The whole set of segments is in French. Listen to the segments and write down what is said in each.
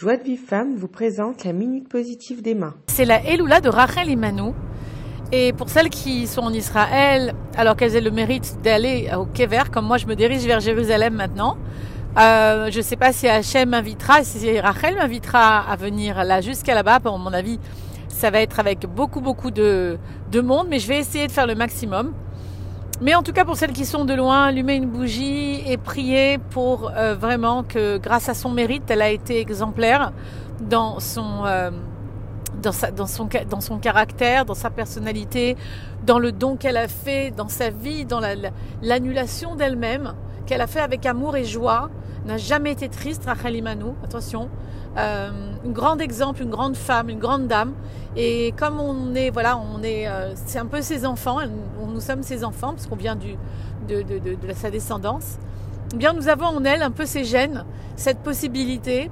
Joie de Vive Femme vous présente la Minute Positive d'Emma. C'est la Eloula de Rachel Imanou. Et pour celles qui sont en Israël, alors qu'elles aient le mérite d'aller au Kever, comme moi je me dirige vers Jérusalem maintenant, euh, je ne sais pas si Hachem m'invitera, si Rachel m'invitera à venir là jusqu'à là-bas. Pour mon avis, ça va être avec beaucoup beaucoup de monde, mais je vais essayer de faire le maximum. Mais en tout cas, pour celles qui sont de loin, allumer une bougie et prier pour euh, vraiment que, grâce à son mérite, elle a été exemplaire dans son, euh, dans, son, dans son caractère, dans sa personnalité, dans le don qu'elle a fait, dans sa vie, dans l'annulation d'elle-même, qu'elle a fait avec amour et joie, n'a jamais été triste, Rachel Imanou, attention. Euh, un grand exemple, une grande femme, une grande dame. Et comme on est, voilà, on est, euh, c'est un peu ses enfants, nous sommes ses enfants, parce qu'on vient du, de, de, sa descendance, eh bien nous avons en elle un peu ces gènes, cette possibilité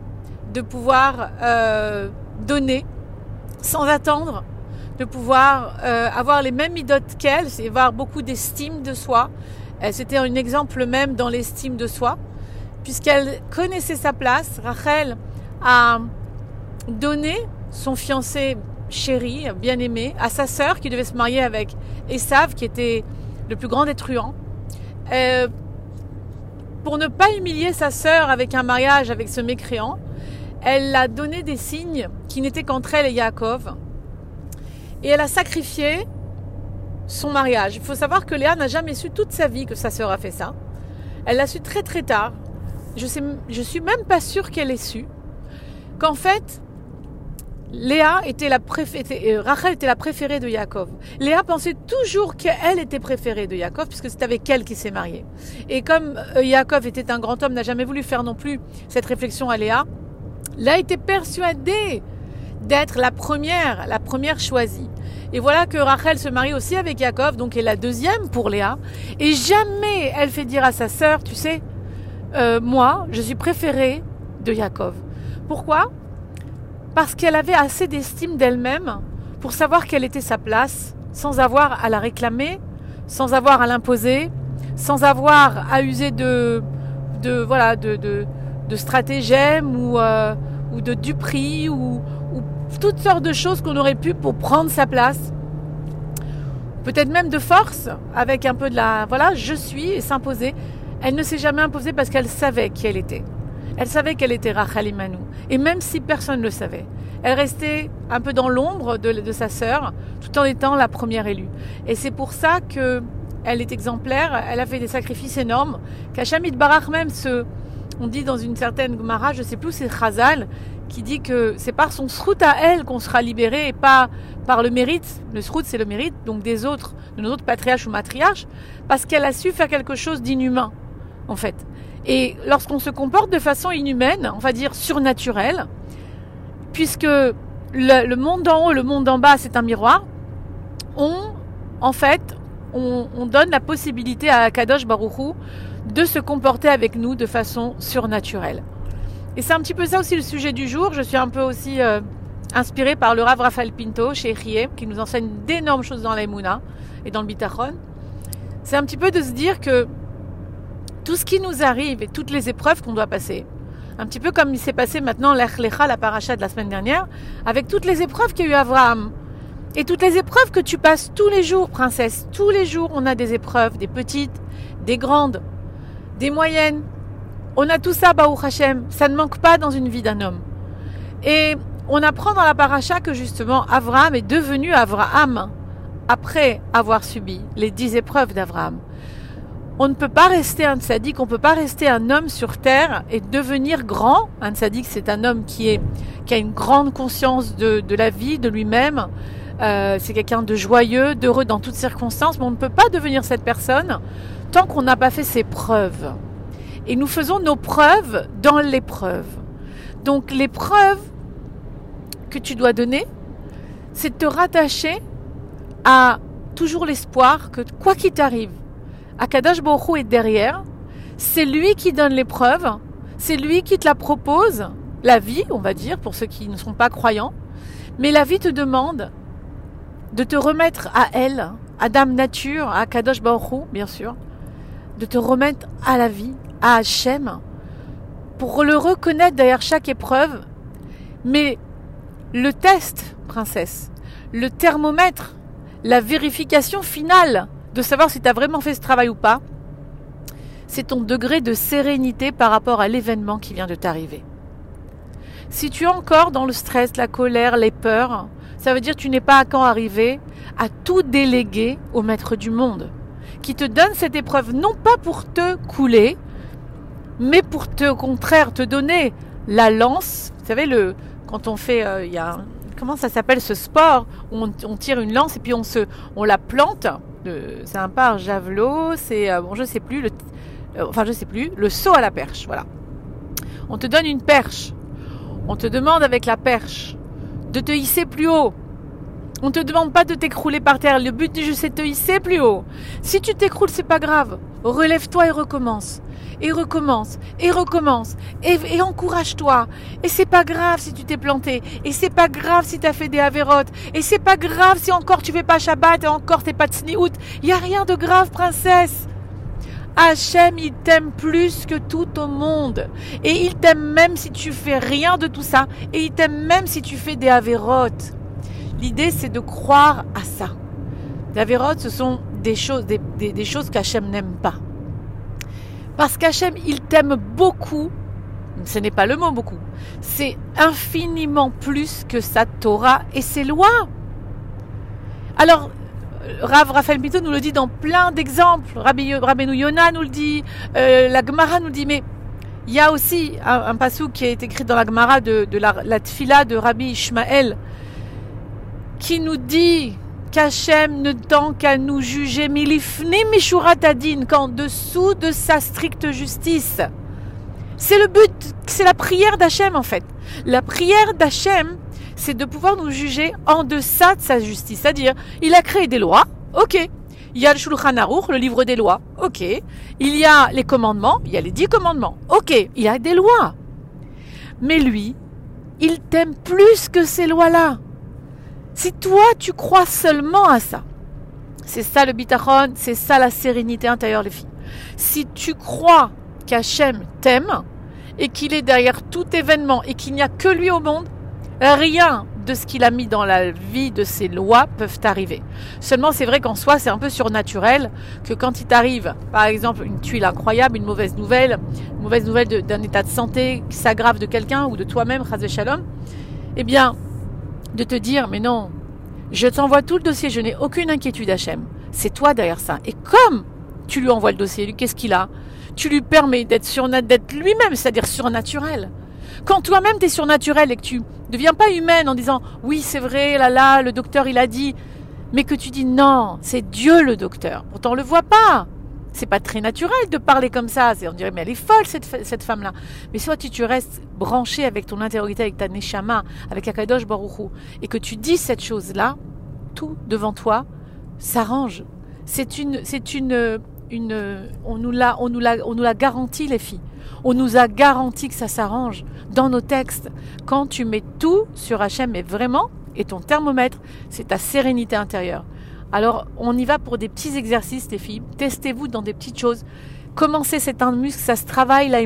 de pouvoir euh, donner sans attendre, de pouvoir euh, avoir les mêmes idotes qu'elle, et avoir beaucoup d'estime de soi. C'était un exemple même dans l'estime de soi, puisqu'elle connaissait sa place. Rachel a donné son fiancé chéri, bien-aimé, à sa sœur qui devait se marier avec Esav, qui était le plus grand des truands. Euh, pour ne pas humilier sa sœur avec un mariage avec ce mécréant, elle a donné des signes qui n'étaient qu'entre elle et Yaakov. Et elle a sacrifié son mariage. Il faut savoir que Léa n'a jamais su toute sa vie que sa sœur a fait ça. Elle l'a su très très tard. Je je suis même pas sûre qu'elle ait su qu'en fait, Léa était la préférée, euh, Rachel était la préférée de Yaakov. Léa pensait toujours qu'elle était préférée de Yaakov puisque c'est avec elle qu'il s'est marié. Et comme euh, Yaakov était un grand homme, n'a jamais voulu faire non plus cette réflexion à Léa, Léa était persuadée d'être la première, la première choisie. Et voilà que Rachel se marie aussi avec Yaakov, donc elle est la deuxième pour Léa. Et jamais elle fait dire à sa sœur, tu sais, euh, moi, je suis préférée de Yaakov. Pourquoi? Parce qu'elle avait assez d'estime d'elle-même pour savoir quelle était sa place, sans avoir à la réclamer, sans avoir à l'imposer, sans avoir à user de, de voilà, de, de, euh, ou de duperie ou toutes sortes de choses qu'on aurait pu pour prendre sa place. Peut-être même de force, avec un peu de la voilà, je suis et s'imposer. Elle ne s'est jamais imposée parce qu'elle savait qui elle était. Elle savait qu'elle était Rachel Imanou. Et même si personne ne le savait, elle restait un peu dans l'ombre de, sa sœur, tout en étant la première élue. Et c'est pour ça que elle est exemplaire. Elle a fait des sacrifices énormes. Qu'Hachamid Barach même se, on dit dans une certaine Gemara, je sais plus, c'est Chazal, qui dit que c'est par son srout à elle qu'on sera libéré et pas par le mérite. Le srout, c'est le mérite, donc des autres, de nos autres patriarches ou matriarches, parce qu'elle a su faire quelque chose d'inhumain, en fait. Et lorsqu'on se comporte de façon inhumaine, on va dire surnaturelle, puisque le, monde d'en haut, le monde d'en bas, c'est un miroir, on, en fait, on, donne la possibilité à Kadosh Baruchou de se comporter avec nous de façon surnaturelle. Et c'est un petit peu ça aussi le sujet du jour. Je suis un peu aussi euh, inspirée par le Rav Raphaël Pinto chez Rie, qui nous enseigne d'énormes choses dans l'Aimouna et dans le Bitachon. C'est un petit peu de se dire que tout ce qui nous arrive et toutes les épreuves qu'on doit passer, un petit peu comme il s'est passé maintenant l'Echlecha, la paracha de la semaine dernière, avec toutes les épreuves qu'il y a eu Abraham. Et toutes les épreuves que tu passes tous les jours, princesse, tous les jours, on a des épreuves, des petites, des grandes, des moyennes. On a tout ça, Baruch Hashem. Ça ne manque pas dans une vie d'un homme. Et on apprend dans la paracha que justement, Abraham est devenu Abraham après avoir subi les dix épreuves d'Abraham. On ne peut pas rester un tzaddik, on ne peut pas rester un homme sur terre et devenir grand. Un tzaddik, c'est un homme qui, est, qui a une grande conscience de, la vie, de lui-même. Euh, c'est quelqu'un de joyeux, d'heureux dans toutes circonstances, mais on ne peut pas devenir cette personne tant qu'on n'a pas fait ses preuves. Et nous faisons nos preuves dans l'épreuve. Donc l'épreuve que tu dois donner, c'est de te rattacher à toujours l'espoir que quoi qu'il t'arrive, Akadash Borou est derrière. C'est lui qui donne l'épreuve. C'est lui qui te la propose. La vie, on va dire, pour ceux qui ne sont pas croyants. Mais la vie te demande de te remettre à elle, à Dame Nature, à Kadosh Baruch bien sûr, de te remettre à la vie, à Hachem, pour le reconnaître derrière chaque épreuve, Mais le test, princesse, le thermomètre, la vérification finale de savoir si tu as vraiment fait ce travail ou pas, c'est ton degré de sérénité par rapport à l'événement qui vient de t'arriver. Si tu es encore dans le stress, la colère, les peurs, ça veut dire que tu n'es pas quand arrivé à tout déléguer au maître du monde, qui te donne cette épreuve non pas pour te couler, mais pour te, au contraire, te donner la lance. Vous savez, le, quand on fait, euh, il y a, comment ça s'appelle ce sport où on, tire une lance et puis on se, on la plante. C'est un pas javelot, c'est, euh, bon, je sais plus, le, euh, enfin, je sais plus, le saut à la perche, voilà. On te donne une perche. On te demande avec la perche de te hisser plus haut. On te demande pas de t'écrouler par terre. Le but du jeu, c'est de te hisser plus haut. Si tu t'écroules, c'est pas grave. Relève-toi et recommence. Et recommence. Et recommence. Et, encourage-toi. Et c'est pas grave si tu t'es planté. Et c'est pas grave si tu as fait des avérotes. Et c'est pas grave si encore tu fais pas Shabbat et encore t'es pas tsniout. Il y a rien de grave, princesse. Hachem, il t'aime plus que tout au monde. Et il t'aime même si tu fais rien de tout ça. Et il t'aime même si tu fais des avérotes. L'idée, c'est de croire à ça. Les ce sont des choses, des, qu'Hachem n'aime pas. Parce qu'Hachem, il t'aime beaucoup. Ce n'est pas le mot beaucoup. C'est infiniment plus que sa Torah et ses lois. Alors, Rav Raphaël Pito nous le dit dans plein d'exemples. Rabbi, Rabbeinu Yona nous le dit, euh, la Gemara nous dit, mais il y a aussi un, un passou qui est écrit dans la Gemara de, la, la Tfila de Rabbi Ishmael qui nous dit qu'Hachem ne tend qu'à nous juger milifni mishuratadin qu'en dessous de sa stricte justice. C'est le but, c'est la prière d'Hachem en fait. La prière d'Hachem, c'est de pouvoir nous juger en deçà de sa justice. C'est-à-dire, il a créé des lois, ok. Il y a le Shulchan Aruch, le livre des lois, ok. Il y a les commandements, il y a les dix commandements, ok. Il y a des lois. Mais lui, il t'aime plus que ces lois-là. Si toi, tu crois seulement à ça, c'est ça le bitachon, c'est ça la sérénité intérieure, les filles. Si tu crois qu'Hachem t'aime et qu'il est derrière tout événement et qu'il n'y a que lui au monde, rien de ce qu'il a mis dans la vie de ses lois peuvent arriver. Seulement, c'est vrai qu'en soi, c'est un peu surnaturel que quand il t'arrive, par exemple, une tuile incroyable, une mauvaise nouvelle, une mauvaise nouvelle d'un état de santé qui s'aggrave de quelqu'un ou de toi-même, Shalom, eh bien, de te dire, mais non, je t'envoie tout le dossier, je n'ai aucune inquiétude, Hachem. C'est toi derrière ça. Et comme tu lui envoies le dossier, qu'est-ce qu'il a? Tu lui permets d'être d'être lui-même, c'est-à-dire surnaturel. Quand toi-même tu es surnaturel et que tu deviens pas humaine en disant oui c'est vrai, là là, le docteur il a dit, mais que tu dis non, c'est Dieu le docteur. Pourtant on le voit pas. C'est pas très naturel de parler comme ça. On dirait, mais elle est folle, cette, cette femme-là. Mais soit tu, tu restes branché avec ton intériorité, avec ta neshama, avec Akadosh Baruchou, et que tu dis cette chose-là, tout devant toi s'arrange. C'est une, c'est une, une, on nous l'a, on nous l'a, on nous l'a garanti, les filles. On nous a garanti que ça s'arrange dans nos textes. Quand tu mets tout sur Hachem, mais vraiment, et ton thermomètre, c'est ta sérénité intérieure. Alors, on y va pour des petits exercices, les filles. Testez-vous dans des petites choses. Commencez, c'est un muscle, ça se travaille, la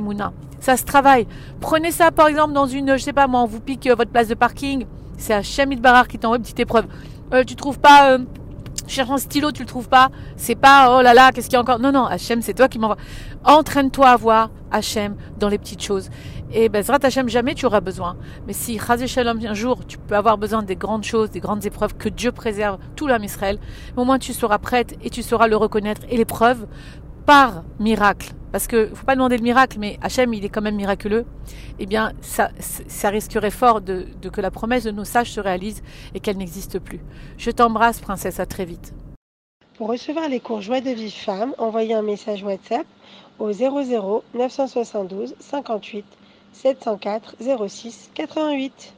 Ça se travaille. Prenez ça, par exemple, dans une, je sais pas moi, on vous pique euh, votre place de parking. C'est Hachem Barar qui t'envoie une petite épreuve. Euh, tu trouves pas, euh, cherche un stylo, tu le trouves pas. C'est pas, oh là là, qu'est-ce qu'il y a encore? Non, non, Hachem, c'est toi qui m'envoie. Entraîne-toi à voir Hachem dans les petites choses. Et ben, Zrat Hachem, jamais tu auras besoin. Mais si, Chazé Shalom, un jour, tu peux avoir besoin des grandes choses, des grandes épreuves, que Dieu préserve tout l'âme Israël, au moins tu seras prête et tu sauras le reconnaître. Et l'épreuve, par miracle, parce que faut pas demander le miracle, mais Hachem, il est quand même miraculeux, eh bien, ça, ça risquerait fort de, de que la promesse de nos sages se réalise et qu'elle n'existe plus. Je t'embrasse, princesse, à très vite. Pour recevoir les cours Joie de vie femme, envoyez un message WhatsApp au 00 972 58 704 06 88.